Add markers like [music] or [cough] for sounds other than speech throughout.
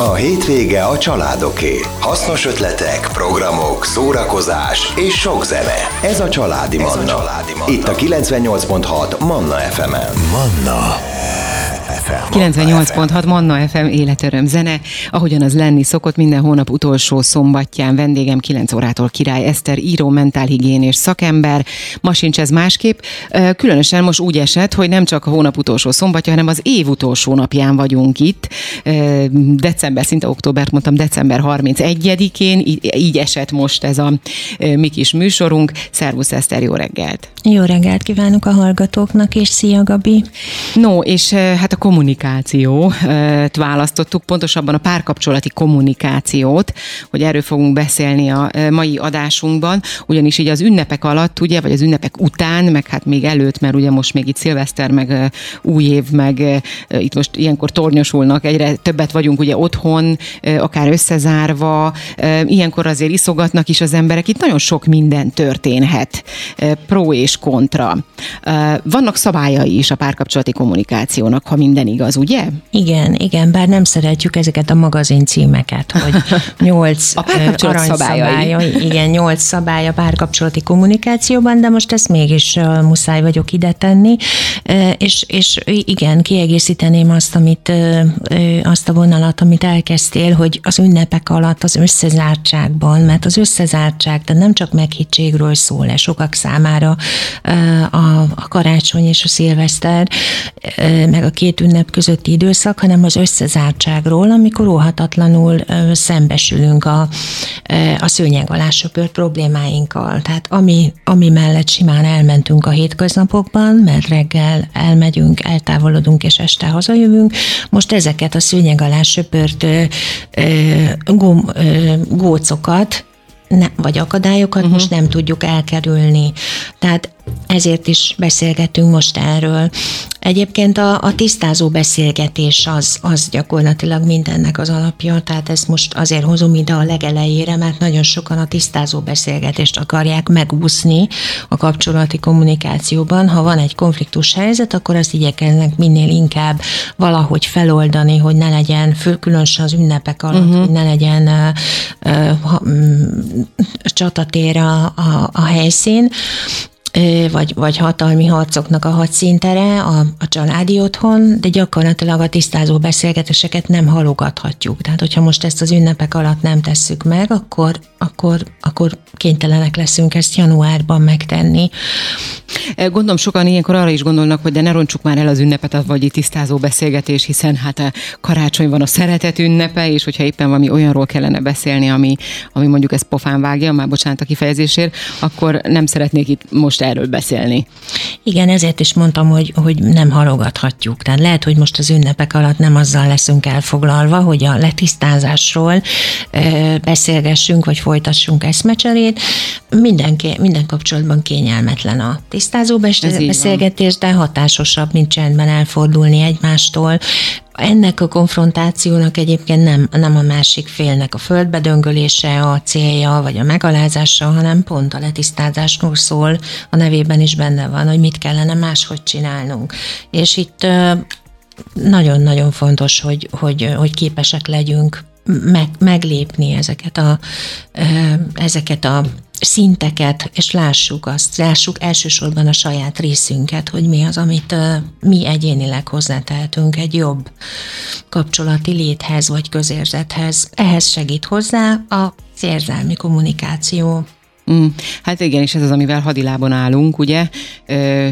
A hétvége a családoké. Hasznos ötletek, programok, szórakozás és sok zene. Ez a Családi Manna. Ez a Családi Manna. Itt a 98.6 Manna FM-en. Manna. 98.6 Manna FM életöröm zene, ahogyan az lenni szokott minden hónap utolsó szombatján vendégem 9 órától Király Eszter, író, mentálhigiénés szakember. Ma sincs ez másképp. Különösen most úgy esett, hogy nem csak a hónap utolsó szombatja, hanem az év utolsó napján vagyunk itt. December, szinte októbert mondtam, december 31-én, így esett most ez a mi kis műsorunk. Szervusz Eszter, jó reggelt! Jó reggelt kívánok a hallgatóknak, és szia Gabi! No, és hát a kommunikációt választottuk, pontosabban a párkapcsolati kommunikációt, hogy erről fogunk beszélni a mai adásunkban, ugyanis így az ünnepek alatt, ugye, vagy az ünnepek után, meg hát még előtt, mert ugye most még itt szilveszter, meg új év, meg itt most ilyenkor tornyosulnak, egyre többet vagyunk ugye otthon, akár összezárva, ilyenkor azért iszogatnak is az emberek, itt nagyon sok minden történhet, pro és kontra. Vannak szabályai is a párkapcsolati kommunikációnak, ha minden igaz, ugye? Igen, igen, bár nem szeretjük ezeket a magazin címeket, hogy [laughs] nyolc a párkapcsolat szabályai. Igen, nyolc szabály a párkapcsolati kommunikációban, de most ezt mégis muszáj vagyok ide tenni, és, és igen, kiegészíteném azt, amit, azt a vonalat, amit elkezdtél, hogy az ünnepek alatt az összezártságban, mert az összezártság, tehát nem csak meghittségről szól, sokak számára a, a karácsony és a szilveszter, meg a két ünnep közötti időszak, hanem az összezártságról, amikor óhatatlanul szembesülünk a, a szőnyeg alá söpört problémáinkkal. Tehát ami, ami mellett simán elmentünk a hétköznapokban, mert reggel elmegyünk, eltávolodunk és este hazajövünk, most ezeket a szőnyeg alá söpört ö, ö, ö, gócokat, ne, vagy akadályokat uh-huh. most nem tudjuk elkerülni. Tehát ezért is beszélgetünk most erről. Egyébként a, a tisztázó beszélgetés az, az gyakorlatilag mindennek az alapja, tehát ezt most azért hozom ide a legelejére, mert nagyon sokan a tisztázó beszélgetést akarják megúszni a kapcsolati kommunikációban. Ha van egy konfliktus helyzet, akkor azt igyekeznek minél inkább valahogy feloldani, hogy ne legyen, fő, különösen az ünnepek alatt, uh-huh. hogy ne legyen uh, uh, csatatér a, a, a helyszín vagy, vagy hatalmi harcoknak a hadszintere, a, a családi otthon, de gyakorlatilag a tisztázó beszélgetéseket nem halogathatjuk. Tehát, hogyha most ezt az ünnepek alatt nem tesszük meg, akkor, akkor, akkor kénytelenek leszünk ezt januárban megtenni. Gondolom sokan ilyenkor arra is gondolnak, hogy de ne roncsuk már el az ünnepet, vagy itt tisztázó beszélgetés, hiszen hát a karácsony van a szeretet ünnepe, és hogyha éppen valami olyanról kellene beszélni, ami, ami mondjuk ezt pofán vágja, már bocsánat a kifejezésért, akkor nem szeretnék itt most erről beszélni. Igen, ezért is mondtam, hogy, hogy nem halogathatjuk. Tehát lehet, hogy most az ünnepek alatt nem azzal leszünk elfoglalva, hogy a letisztázásról beszélgessünk, vagy folytassunk eszmecserét. Mindenki, minden kapcsolatban kényelmetlen a tisztázó beszélgetés, de hatásosabb, mint csendben elfordulni egymástól, ennek a konfrontációnak egyébként nem, nem a másik félnek a földbedöngölése a célja, vagy a megalázása, hanem pont a letisztázásról szól, a nevében is benne van, hogy mit kellene máshogy csinálnunk. És itt nagyon-nagyon fontos, hogy, hogy, hogy képesek legyünk meg, meglépni ezeket a, ezeket a szinteket, és lássuk azt, lássuk elsősorban a saját részünket, hogy mi az, amit mi egyénileg hozzátehetünk egy jobb kapcsolati léthez vagy közérzethez. Ehhez segít hozzá a érzelmi kommunikáció. Mm, hát igen, és ez az, amivel hadilában állunk, ugye,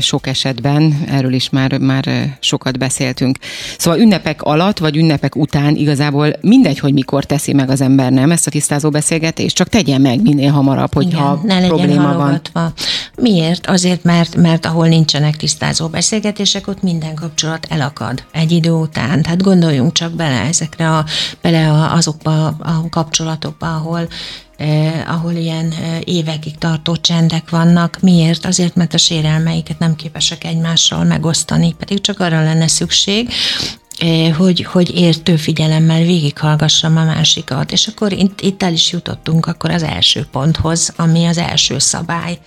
sok esetben, erről is már, már sokat beszéltünk. Szóval ünnepek alatt, vagy ünnepek után igazából mindegy, hogy mikor teszi meg az ember, nem ezt a tisztázó beszélgetést, csak tegye meg minél hamarabb, hogyha igen, ne probléma halogatva. van. Miért? Azért, mert, mert ahol nincsenek tisztázó beszélgetések, ott minden kapcsolat elakad egy idő után. Tehát gondoljunk csak bele ezekre a, bele azokba a kapcsolatokba, ahol eh, ahol ilyen eh, évekig tartó csendek vannak. Miért? Azért, mert a sérelmeiket nem képesek egymással megosztani, pedig csak arra lenne szükség, hogy, hogy értő figyelemmel végighallgassam a másikat. És akkor itt, itt el is jutottunk akkor az első ponthoz, ami az első szabály.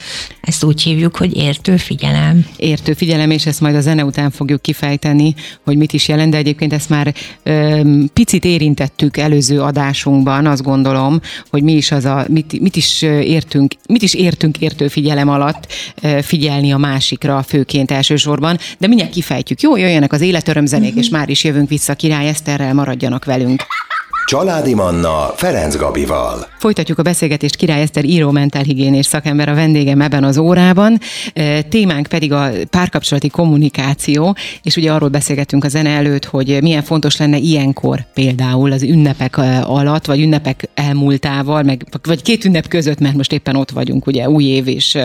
Ezt úgy hívjuk, hogy értő figyelem. Értő figyelem, és ezt majd a zene után fogjuk kifejteni, hogy mit is jelent, de egyébként ezt már ö, picit érintettük előző adásunkban, azt gondolom, hogy mi is az a, mit, mit is értünk, mit is értünk értő figyelem alatt figyelni a másikra főként elsősorban, de mindjárt kifejtjük. Jó, jöjjenek az életörömzenék, mm-hmm. és már is jövünk vissza Király Eszterrel, maradjanak velünk. Családi Manna Ferenc Gabival. Folytatjuk a beszélgetést Király Eszter író mentálhigiénés szakember a vendégem ebben az órában. Témánk pedig a párkapcsolati kommunikáció, és ugye arról beszélgettünk a zene előtt, hogy milyen fontos lenne ilyenkor például az ünnepek alatt, vagy ünnepek elmúltával, meg, vagy két ünnep között, mert most éppen ott vagyunk, ugye új év és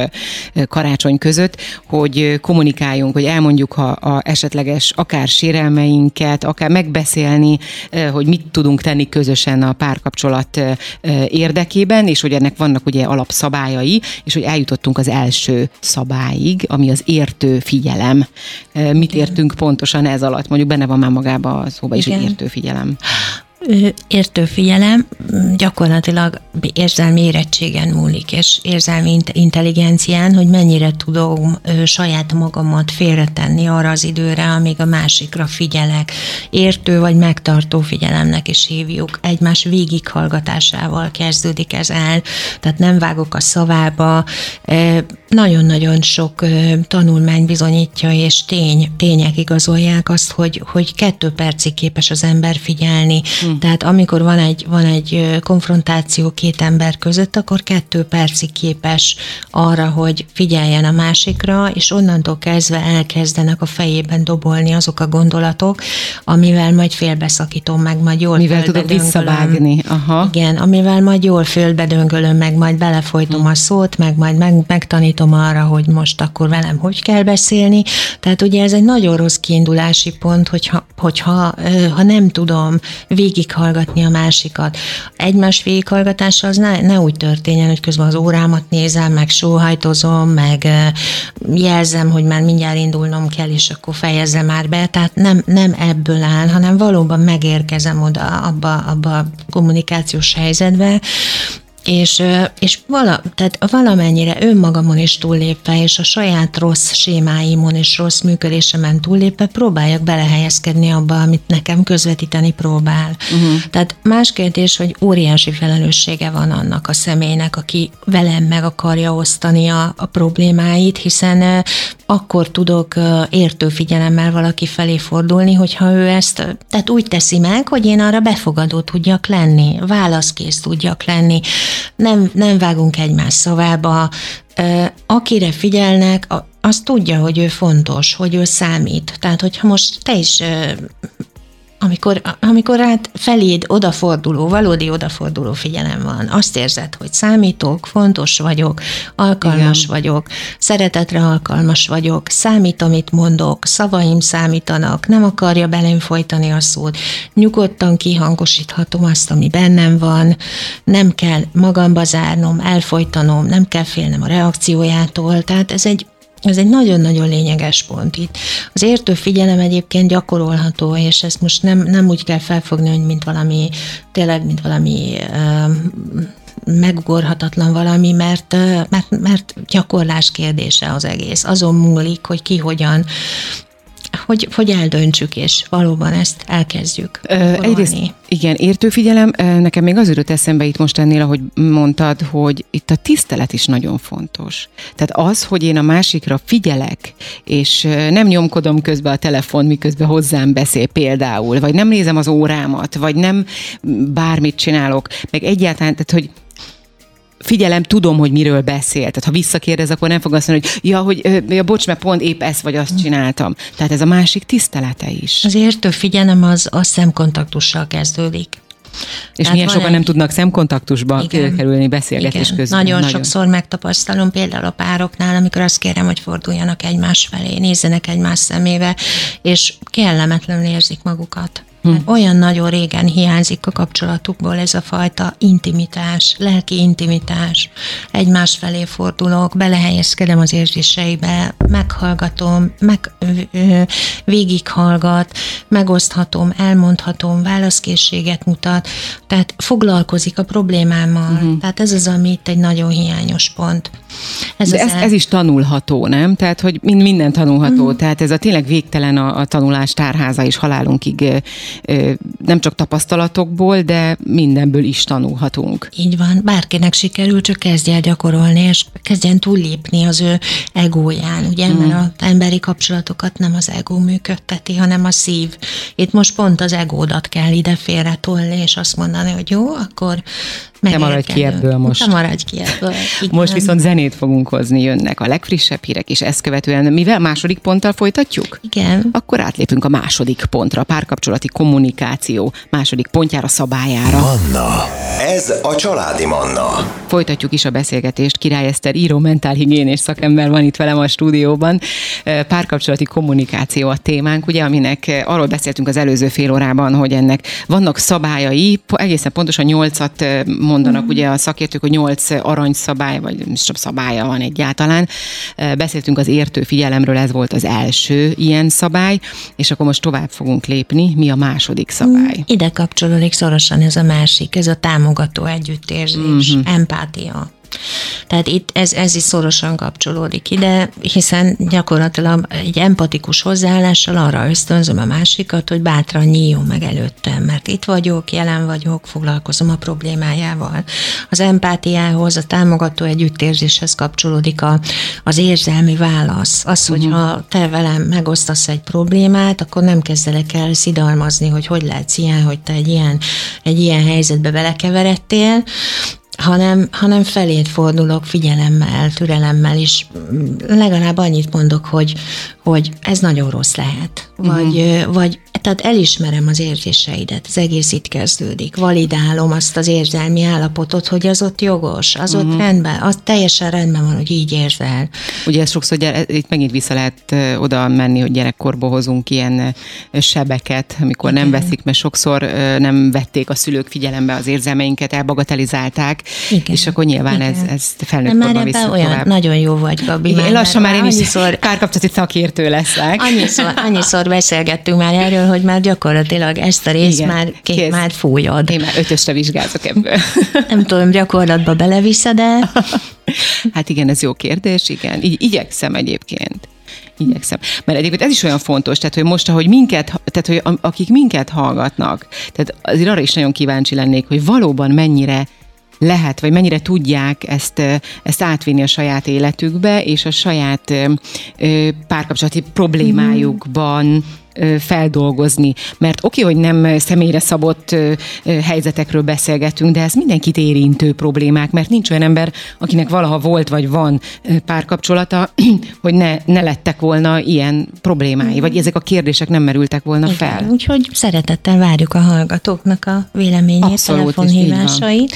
karácsony között, hogy kommunikáljunk, hogy elmondjuk a, a esetleges akár sérelmeinket, akár megbeszélni, hogy mit tudunk tenni közösen a párkapcsolat érdekében, és hogy ennek vannak ugye alapszabályai, és hogy eljutottunk az első szabályig, ami az értő figyelem. Mit értünk pontosan ez alatt? Mondjuk benne van már magába a szóba is, hogy értő figyelem értő figyelem gyakorlatilag érzelmi érettségen múlik, és érzelmi intelligencián, hogy mennyire tudom saját magamat félretenni arra az időre, amíg a másikra figyelek. Értő vagy megtartó figyelemnek is hívjuk. Egymás végighallgatásával kezdődik ez el, tehát nem vágok a szavába. Nagyon-nagyon sok tanulmány bizonyítja, és tény, tények igazolják azt, hogy, hogy kettő percig képes az ember figyelni. Tehát amikor van egy, van egy konfrontáció két ember között, akkor kettő percig képes arra, hogy figyeljen a másikra, és onnantól kezdve elkezdenek a fejében dobolni azok a gondolatok, amivel majd félbeszakítom meg, majd jól Mivel tudok visszavágni. Aha. Igen, amivel majd jól félbedöngölöm meg, majd belefolytom hmm. a szót, meg majd meg, megtanítom arra, hogy most akkor velem hogy kell beszélni. Tehát ugye ez egy nagyon rossz kiindulási pont, hogyha, hogyha ha nem tudom végig végighallgatni a másikat. Egymás végighallgatása az ne, ne úgy történjen, hogy közben az órámat nézem, meg sóhajtozom, meg jelzem, hogy már mindjárt indulnom kell, és akkor fejezem már be. Tehát nem, nem ebből áll, hanem valóban megérkezem oda abba, abba a kommunikációs helyzetbe, és, és vala, tehát valamennyire önmagamon is túllépve, és a saját rossz sémáimon és rossz működésemen túllépve próbáljak belehelyezkedni abba, amit nekem közvetíteni próbál. Uh-huh. Tehát más kérdés, hogy óriási felelőssége van annak a személynek, aki velem meg akarja osztani a, a problémáit, hiszen akkor tudok értő figyelemmel valaki felé fordulni, hogyha ő ezt, tehát úgy teszi meg, hogy én arra befogadó tudjak lenni, válaszkész tudjak lenni, nem, nem vágunk egymás szavába, akire figyelnek, az tudja, hogy ő fontos, hogy ő számít. Tehát, hogyha most te is amikor, amikor hát feléd odaforduló, valódi odaforduló figyelem van, azt érzed, hogy számítok, fontos vagyok, alkalmas Igen. vagyok, szeretetre alkalmas vagyok, számít, amit mondok, szavaim számítanak, nem akarja belém folytani a szót, nyugodtan kihangosíthatom azt, ami bennem van, nem kell magamba zárnom, elfolytanom, nem kell félnem a reakciójától, tehát ez egy ez egy nagyon-nagyon lényeges pont itt. Az értő figyelem egyébként gyakorolható, és ezt most nem, nem úgy kell felfogni, hogy mint valami, tényleg, mint valami megugorhatatlan valami, mert, mert, mert gyakorlás kérdése az egész. Azon múlik, hogy ki hogyan hogy, hogy eldöntsük, és valóban ezt elkezdjük. Ö, egyrészt, igen, értőfigyelem, nekem még az jutott eszembe itt most ennél, ahogy mondtad, hogy itt a tisztelet is nagyon fontos. Tehát az, hogy én a másikra figyelek, és nem nyomkodom közben a telefon, miközben hozzám beszél például, vagy nem nézem az órámat, vagy nem bármit csinálok, meg egyáltalán, tehát hogy figyelem, tudom, hogy miről beszél. Tehát ha visszakérdez, akkor nem fog azt mondani, hogy ja, hogy ja, bocs, mert pont épp ezt vagy azt csináltam. Tehát ez a másik tisztelete is. Az értő figyelem az a szemkontaktussal kezdődik. És Tehát milyen sokan egy... nem tudnak szemkontaktusba igen, kerülni beszélgetés igen. közben. Nagyon, nagyon sokszor megtapasztalom például a pároknál, amikor azt kérem, hogy forduljanak egymás felé, nézzenek egymás szemébe, és kellemetlenül érzik magukat Hm. Olyan nagyon régen hiányzik a kapcsolatukból ez a fajta intimitás, lelki intimitás. Egymás felé fordulok, belehelyezkedem az érzéseibe, meghallgatom, meg, ö, végighallgat, megoszthatom, elmondhatom, válaszkészséget mutat, tehát foglalkozik a problémámmal. Uh-huh. Tehát ez az, ami itt egy nagyon hiányos pont. Ez, De ez, el... ez is tanulható, nem? Tehát, hogy minden tanulható. Uh-huh. Tehát ez a tényleg végtelen a, a tanulás tárháza és halálunkig nem csak tapasztalatokból, de mindenből is tanulhatunk. Így van, bárkinek sikerül, csak kezdj el gyakorolni, és kezdjen túllépni az ő egóján, ugye, mm. mert az emberi kapcsolatokat nem az egó működteti, hanem a szív. Itt most pont az egódat kell ide félre tolni, és azt mondani, hogy jó, akkor te maradj ki ebből most. Te maradj ki ebből. Igen. Most viszont zenét fogunk hozni, jönnek a legfrissebb hírek, és ezt követően, mivel második ponttal folytatjuk? Igen. Akkor átlépünk a második pontra, a párkapcsolati kommunikáció második pontjára, szabályára. Manna, ez a családi Manna. Folytatjuk is a beszélgetést. Király Eszter író, mentálhigiénés szakember van itt velem a stúdióban. Párkapcsolati kommunikáció a témánk, ugye, aminek arról beszéltünk az előző fél órában, hogy ennek vannak szabályai, egészen pontosan nyolcat mondanak uh-huh. ugye a szakértők, hogy nyolc aranyszabály, vagy sem szabálya van egyáltalán. Beszéltünk az értő figyelemről, ez volt az első ilyen szabály, és akkor most tovább fogunk lépni. Mi a második szabály? Ide kapcsolódik szorosan ez a másik, ez a támogató együttérzés, uh-huh. empátia. Tehát itt ez, ez is szorosan kapcsolódik ide, hiszen gyakorlatilag egy empatikus hozzáállással arra ösztönzöm a másikat, hogy bátran nyíljon meg előttem, mert itt vagyok, jelen vagyok, foglalkozom a problémájával. Az empátiához, a támogató együttérzéshez kapcsolódik a, az érzelmi válasz. Az, hogy uh-huh. ha te velem megosztasz egy problémát, akkor nem kezdelek el szidalmazni, hogy hogy lehetsz ilyen, hogy te egy ilyen, egy ilyen helyzetbe belekeveredtél, hanem, hanem felét fordulok figyelemmel, türelemmel, és legalább annyit mondok, hogy, hogy ez nagyon rossz lehet. Vagy, uh-huh. vagy tehát elismerem az érzéseidet, az egész itt kezdődik. Validálom azt az érzelmi állapotot, hogy az ott jogos, az uh-huh. ott mhm. rendben, az teljesen rendben van, hogy így érzel. Ugye ez sokszor, gyere, itt megint vissza lehet oda menni, hogy gyerekkorból hozunk ilyen sebeket, amikor Igen. nem veszik, mert sokszor nem vették a szülők figyelembe az érzelmeinket, elbagatelizálták, igen. És akkor nyilván Igen. ez, ez felnőtt már olyan tovább. nagyon jó vagy, Gabi. Igen, már lassan már én is annyiszor, párkapcsolati szakértő leszek. Annyiszor, annyiszor beszélgettünk már erről, hogy már gyakorlatilag ezt a részt Igen, már, két, már fújod. Én már ötösre vizsgálok ebből. [laughs] Nem tudom, gyakorlatba beleviszed de... [laughs] Hát igen, ez jó kérdés, igen. Így, igyekszem egyébként igyekszem. Mert egyébként ez is olyan fontos, tehát hogy most, ahogy minket, tehát hogy akik minket hallgatnak, tehát azért arra is nagyon kíváncsi lennék, hogy valóban mennyire lehet, vagy mennyire tudják ezt, ezt átvinni a saját életükbe, és a saját párkapcsolati problémájukban feldolgozni. Mert oké, hogy nem személyre szabott helyzetekről beszélgetünk, de ez mindenkit érintő problémák, mert nincs olyan ember, akinek valaha volt vagy van párkapcsolata, [clears throat] hogy ne, ne lettek volna ilyen problémái, vagy ezek a kérdések nem merültek volna Igen, fel. Úgyhogy szeretettel várjuk a hallgatóknak a véleményét, Abszolút, telefonhívásait.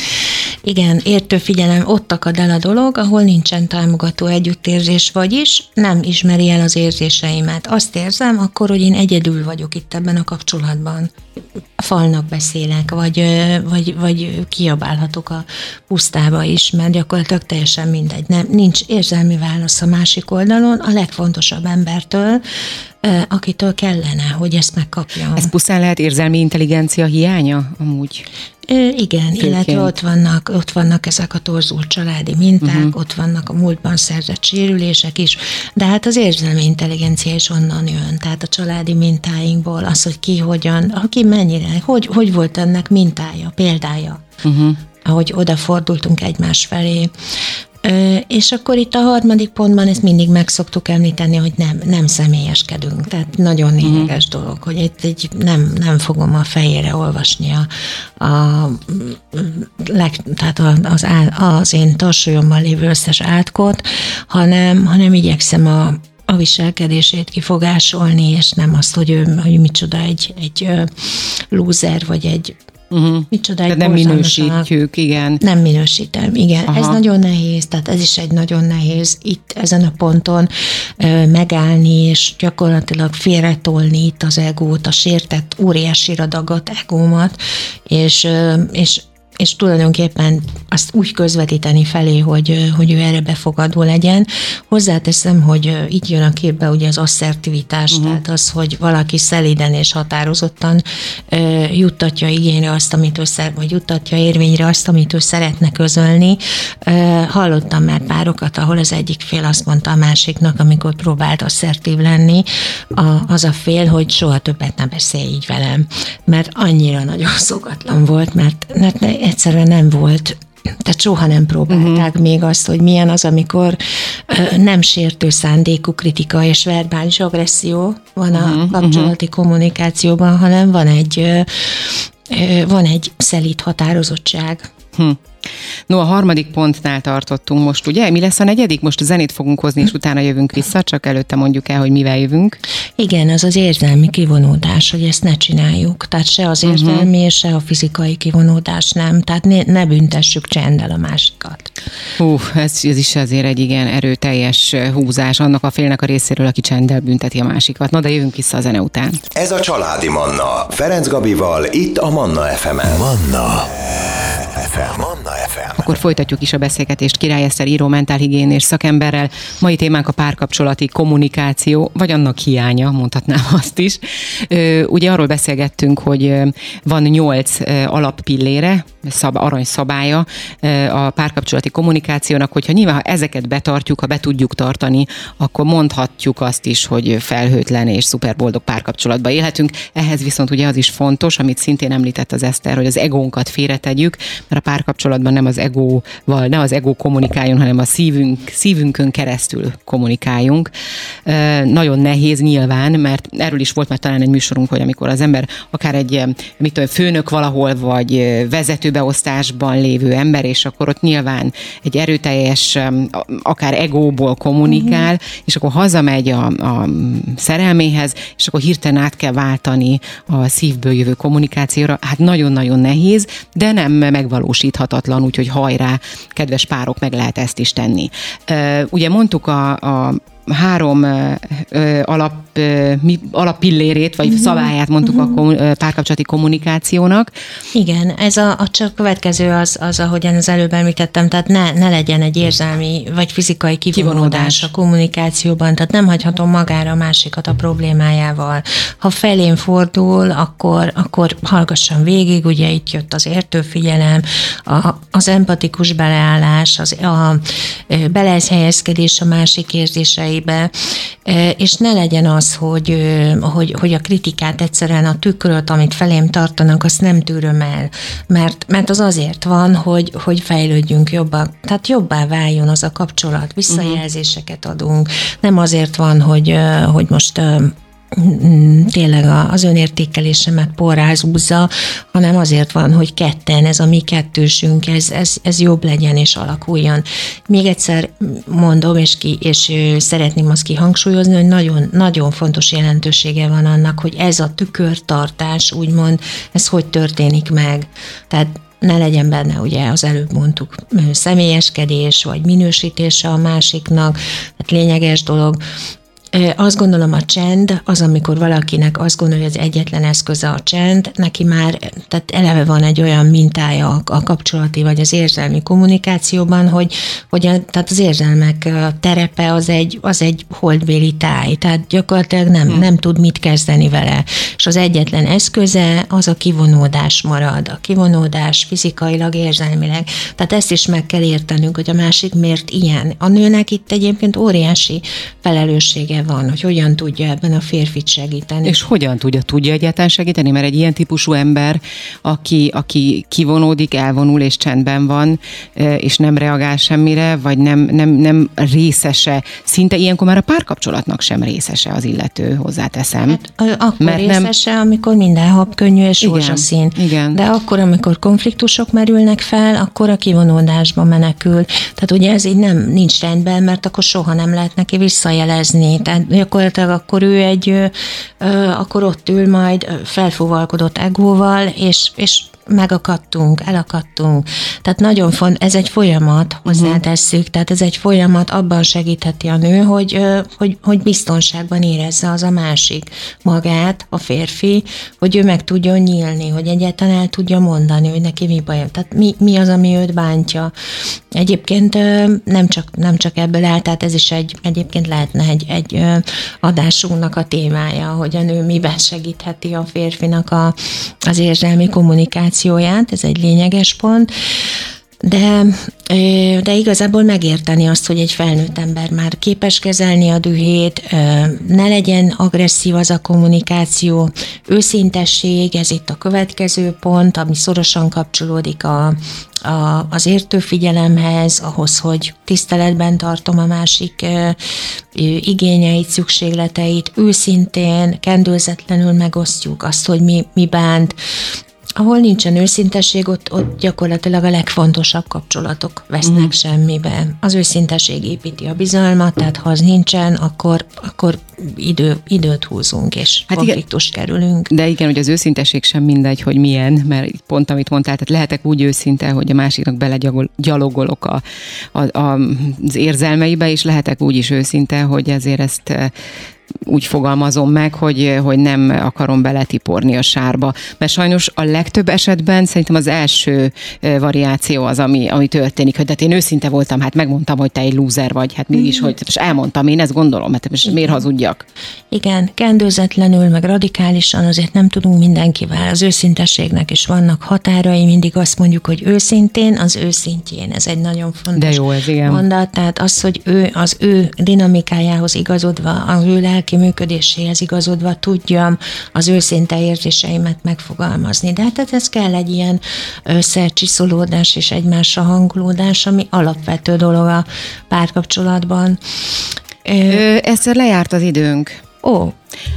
Igen, értő figyelem, ott akad el a dolog, ahol nincsen támogató együttérzés, vagyis nem ismeri el az érzéseimet. Azt érzem, akkor, hogy én egyedül vagyok itt ebben a kapcsolatban. Falnak beszélek, vagy, vagy, vagy kiabálhatok a pusztába is, mert gyakorlatilag teljesen mindegy. Nem, nincs érzelmi válasz a másik oldalon, a legfontosabb embertől, akitől kellene, hogy ezt megkapjam. Ez pusztán lehet érzelmi intelligencia hiánya amúgy? Igen, Főként. illetve ott vannak, ott vannak ezek a torzult családi minták, uh-huh. ott vannak a múltban szerzett sérülések is, de hát az érzelmi intelligencia is onnan jön, tehát a családi mintáinkból, az, hogy ki hogyan, aki mennyire, hogy, hogy volt ennek mintája, példája. Uh-huh ahogy odafordultunk egymás felé, és akkor itt a harmadik pontban ezt mindig meg szoktuk említeni, hogy nem, nem személyeskedünk. Tehát nagyon mhm. lényeges uh-huh. dolog, hogy itt egy, nem, nem fogom a fejére olvasni a, a, leg, tehát az, az én tarsolyomban lévő összes átkot, hanem, hanem igyekszem a, a viselkedését kifogásolni, és nem azt, hogy ő hogy micsoda egy, egy lúzer, vagy egy Uh-huh. Micsoda egy nem minősítjük, igen. Nem minősítem, igen. Aha. Ez nagyon nehéz, tehát ez is egy nagyon nehéz itt ezen a ponton ö, megállni, és gyakorlatilag félretolni itt az egót, a sértett óriási radagat egómat, és, ö, és és tulajdonképpen azt úgy közvetíteni felé, hogy, hogy ő erre befogadó legyen. Hozzáteszem, hogy így jön a képbe ugye az asszertivitás, uh-huh. tehát az, hogy valaki szeliden és határozottan uh, juttatja igényre azt, amit ő szer, vagy juttatja érvényre azt, amit ő szeretne közölni. Uh, hallottam már párokat, ahol az egyik fél azt mondta a másiknak, amikor próbált asszertív lenni, a, az a fél, hogy soha többet ne beszélj így velem, mert annyira nagyon szokatlan volt, mert, mert egyszerűen nem volt tehát soha nem próbálták uh-huh. még azt, hogy milyen az, amikor nem sértő szándékú kritika és verbális agresszió van a uh-huh. kapcsolati uh-huh. kommunikációban, hanem van egy, van egy szelít határozottság. Hm. No, a harmadik pontnál tartottunk most, ugye? Mi lesz a negyedik? Most a zenét fogunk hozni, és utána jövünk vissza, csak előtte mondjuk el, hogy mivel jövünk. Igen, az az érzelmi kivonódás, hogy ezt ne csináljuk. Tehát se az mhm. érzelmi, uh-huh. se a fizikai kivonódás nem. Tehát ne, ne büntessük csenddel a másikat. Hú, ez, ez is azért egy igen erőteljes húzás annak a félnek a részéről, aki csenddel bünteti a másikat. Na, de jövünk vissza a zene után. Ez a Családi Manna. Ferenc Gabival, itt a Manna FM-en. Manna FM. Manna FM. Akkor folytatjuk is a beszélgetést Király Eszter író mentálhigiénés szakemberrel. Mai témánk a párkapcsolati kommunikáció, vagy annak hiánya, mondhatnám [laughs] azt is. Ugye arról beszélgettünk, hogy van nyolc alappillére, szab, aranyszabálya a párkapcsolati kommunikációnak, hogyha nyilván ha ezeket betartjuk, ha be tudjuk tartani, akkor mondhatjuk azt is, hogy felhőtlen és szuperboldog párkapcsolatban élhetünk. Ehhez viszont ugye az is fontos, amit szintén említett az Eszter, hogy az egónkat félretegyük, mert a párkapcsolatban nem az egóval, ne az egó kommunikáljon, hanem a szívünk, szívünkön keresztül kommunikáljunk. Nagyon nehéz nyilván, mert erről is volt már talán egy műsorunk, hogy amikor az ember akár egy mit tudom, főnök valahol, vagy vezetőbeosztásban lévő ember, és akkor ott nyilván egy erőteljes, akár egóból kommunikál, uh-huh. és akkor hazamegy a, a szerelméhez, és akkor hirtelen át kell váltani a szívből jövő kommunikációra. Hát nagyon-nagyon nehéz, de nem megvalósíthatatlan, úgyhogy hajrá, kedves párok, meg lehet ezt is tenni. Ugye mondtuk a, a három ö, alap, ö, mi, alappillérét, vagy uh-huh. szabályát mondtuk uh-huh. a kom, párkapcsolati kommunikációnak. Igen, ez a, a csak következő az, az, ahogyan az előbb említettem, tehát ne, ne legyen egy érzelmi vagy fizikai kivonódás, kivonódás a kommunikációban, tehát nem hagyhatom magára a másikat a problémájával. Ha felén fordul, akkor, akkor hallgassam végig, ugye itt jött az értőfigyelem, a, az empatikus beleállás, az, a, a belehelyezkedés a másik érzései kezébe, és ne legyen az, hogy, hogy, hogy a kritikát egyszerűen a tükröt, amit felém tartanak, azt nem tűröm el, mert, mert az azért van, hogy, hogy fejlődjünk jobban, tehát jobbá váljon az a kapcsolat, visszajelzéseket adunk, nem azért van, hogy, hogy most tényleg az önértékelésemet porrázúzza, hanem azért van, hogy ketten, ez a mi kettősünk, ez, ez, ez jobb legyen és alakuljon. Még egyszer mondom, és, ki, és szeretném azt kihangsúlyozni, hogy nagyon, nagyon fontos jelentősége van annak, hogy ez a tükörtartás, úgymond, ez hogy történik meg. Tehát ne legyen benne, ugye az előbb mondtuk, személyeskedés, vagy minősítése a másiknak, tehát lényeges dolog, azt gondolom a csend, az amikor valakinek azt gondolja, hogy az egyetlen eszköze a csend, neki már, tehát eleve van egy olyan mintája a kapcsolati vagy az érzelmi kommunikációban, hogy, hogy a, tehát az érzelmek terepe az egy, az egy holdbéli táj, tehát gyakorlatilag nem, hmm. nem tud mit kezdeni vele. És az egyetlen eszköze az a kivonódás marad. A kivonódás fizikailag, érzelmileg. Tehát ezt is meg kell értenünk, hogy a másik miért ilyen. A nőnek itt egyébként óriási felelőssége esélye van, hogy hogyan tudja ebben a férfit segíteni. És hogyan tudja? Tudja egyáltalán segíteni? Mert egy ilyen típusú ember, aki, aki kivonódik, elvonul és csendben van, és nem reagál semmire, vagy nem, nem, nem részese, szinte ilyenkor már a párkapcsolatnak sem részese az illető, hozzáteszem. Hát, akkor Mert részese, nem... amikor minden hab könnyű és rózsaszín. Igen, igen. De akkor, amikor konfliktusok merülnek fel, akkor a kivonódásba menekül. Tehát ugye ez így nem nincs rendben, mert akkor soha nem lehet neki visszajelezni Tehát gyakorlatilag akkor ő egy, akkor ott ül majd felfúvalkodott egóval, és, és megakadtunk, elakadtunk. Tehát nagyon font, ez egy folyamat, hozzátesszük, uh-huh. tehát ez egy folyamat, abban segítheti a nő, hogy, hogy, hogy biztonságban érezze az a másik magát, a férfi, hogy ő meg tudjon nyílni, hogy egyáltalán el tudja mondani, hogy neki mi baj. Tehát mi, mi az, ami őt bántja. Egyébként nem csak, nem csak ebből áll, tehát ez is egy, egyébként lehetne egy, egy adásunknak a témája, hogy a nő miben segítheti a férfinak a, az érzelmi kommunikációt, motivációját, ez egy lényeges pont, de, de igazából megérteni azt, hogy egy felnőtt ember már képes kezelni a dühét, ne legyen agresszív az a kommunikáció, őszintesség, ez itt a következő pont, ami szorosan kapcsolódik a, a, az értő figyelemhez, ahhoz, hogy tiszteletben tartom a másik igényeit, szükségleteit, őszintén, kendőzetlenül megosztjuk azt, hogy mi, mi bánt, ahol nincsen őszintesség, ott, ott gyakorlatilag a legfontosabb kapcsolatok vesznek mm. semmibe. Az őszintesség építi a bizalmat, tehát ha az nincsen, akkor, akkor idő, időt húzunk, és hát konfliktust igen, kerülünk. De igen, hogy az őszintesség sem mindegy, hogy milyen, mert pont amit mondtál, tehát lehetek úgy őszinte, hogy a másiknak belegyalogolok a, a, a, az érzelmeibe, és lehetek úgy is őszinte, hogy ezért ezt úgy fogalmazom meg, hogy, hogy nem akarom beletiporni a sárba. Mert sajnos a legtöbb esetben szerintem az első variáció az, ami, ami történik, hogy de hát én őszinte voltam, hát megmondtam, hogy te egy lúzer vagy, hát mégis, mm. hogy és elmondtam, én ezt gondolom, hát most miért hazudjak? Igen, kendőzetlenül, meg radikálisan azért nem tudunk mindenkivel. Az őszintességnek is vannak határai, mindig azt mondjuk, hogy őszintén, az őszintjén. Ez egy nagyon fontos de jó, ez igen. mondat. Tehát az, hogy ő az ő dinamikájához igazodva, a ő lelki működéséhez igazodva tudjam az őszinte érzéseimet megfogalmazni. De hát ez kell egy ilyen összecsiszolódás és egymásra hangolódás, ami alapvető dolog a párkapcsolatban. Ö, egyszer lejárt az időnk. Ó.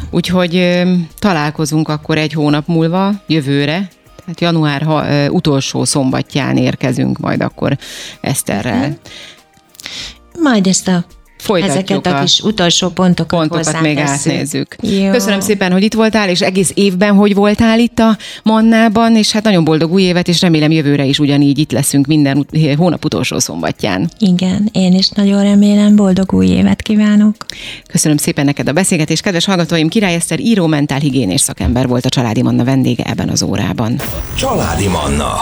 Úgyhogy ö, találkozunk akkor egy hónap múlva, jövőre, tehát január ha, ö, utolsó szombatján érkezünk majd akkor Eszterrel. Mhm. Majd ezt a Folytatjuk ezeket a, a kis utolsó pontokat, pontokat még átnézzük. Jó. Köszönöm szépen, hogy itt voltál, és egész évben hogy voltál itt a Mannában, és hát nagyon boldog új évet, és remélem jövőre is ugyanígy itt leszünk minden hónap utolsó szombatján. Igen, én is nagyon remélem, boldog új évet kívánok. Köszönöm szépen neked a beszélgetést, kedves hallgatóim, Király Eszter író, mentálhigiénés szakember volt a Családi Manna vendége ebben az órában. Családi Manna.